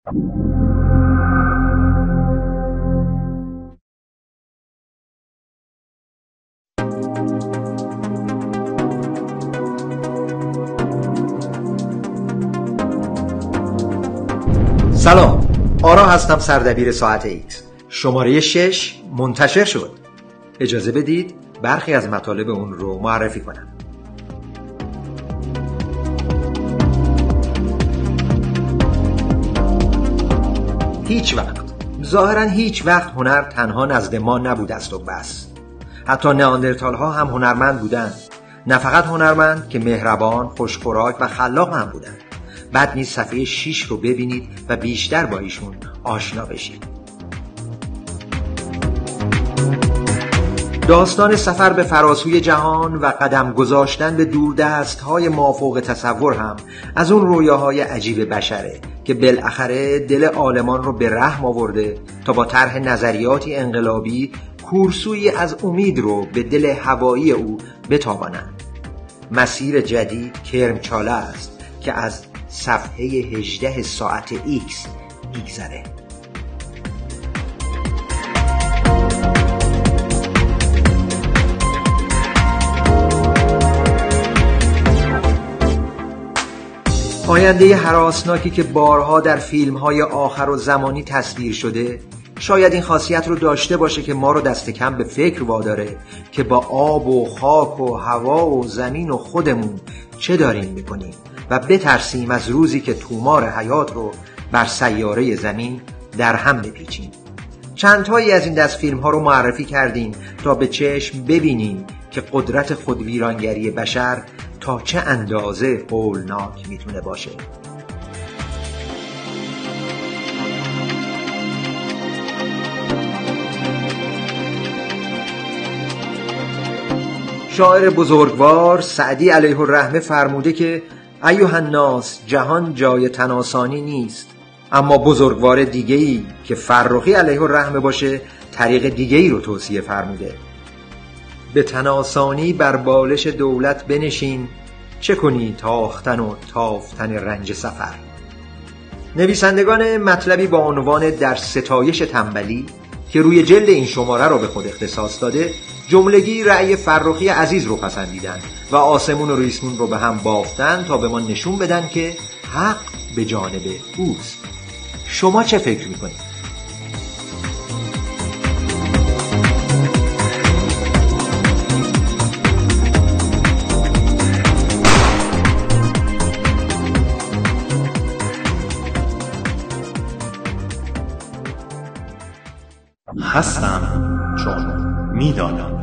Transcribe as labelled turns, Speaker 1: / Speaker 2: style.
Speaker 1: سلام آرا هستم سردبیر ساعت ایکس. شماره 6 منتشر شد. اجازه بدید برخی از مطالب اون رو معرفی کنم. هیچ وقت. ظاهرا هیچ وقت هنر تنها نزد ما نبود است و بس. حتی نئاندرتال ها هم هنرمند بودند. نه فقط هنرمند که مهربان خوشخوراک و خلاق هم بودند. بعد نیز صفحه 6 رو ببینید و بیشتر با ایشون آشنا بشید. داستان سفر به فراسوی جهان و قدم گذاشتن به دوردست های مافوق تصور هم از اون رویاهای عجیب بشره. که بالاخره دل آلمان رو به رحم آورده تا با طرح نظریاتی انقلابی کورسوی از امید رو به دل هوایی او بتابانند. مسیر جدید کرمچاله است که از صفحه 18 ساعت X میگذره. آینده حراسناکی که بارها در فیلم های آخر و زمانی تصویر شده شاید این خاصیت رو داشته باشه که ما رو دست کم به فکر واداره که با آب و خاک و هوا و زمین و خودمون چه داریم می‌کنیم و بترسیم از روزی که تومار حیات رو بر سیاره زمین در هم بپیچیم. چندهایی از این دست فیلم ها رو معرفی کردیم تا به چشم ببینیم که قدرت خودویرانگری بشر تا چه اندازه هولناک می‌تونه باشه؟ شاعر بزرگوار سعدی علیه الرحمه فرموده که ایوه الناس جهان جای تناسانی نیست. اما بزرگوار دیگه ای که فرخی علیه الرحمه باشه طریق دیگه ای رو توصیه فرموده. به تناسانی بر بالش دولت بنشین چه کنی تاختن و تافتن رنج سفر نویسندگان مطلبی با عنوان در ستایش تنبلی که روی جلد این شماره رو به خود اختصاص داده جملگی رأی فرخی عزیز رو پسندیدن و آسمون و ریسمون رو به هم بافتن تا به ما نشون بدن که حق به جانب اوست شما چه فکر می‌کنید؟
Speaker 2: هستم. چون می‌دانم.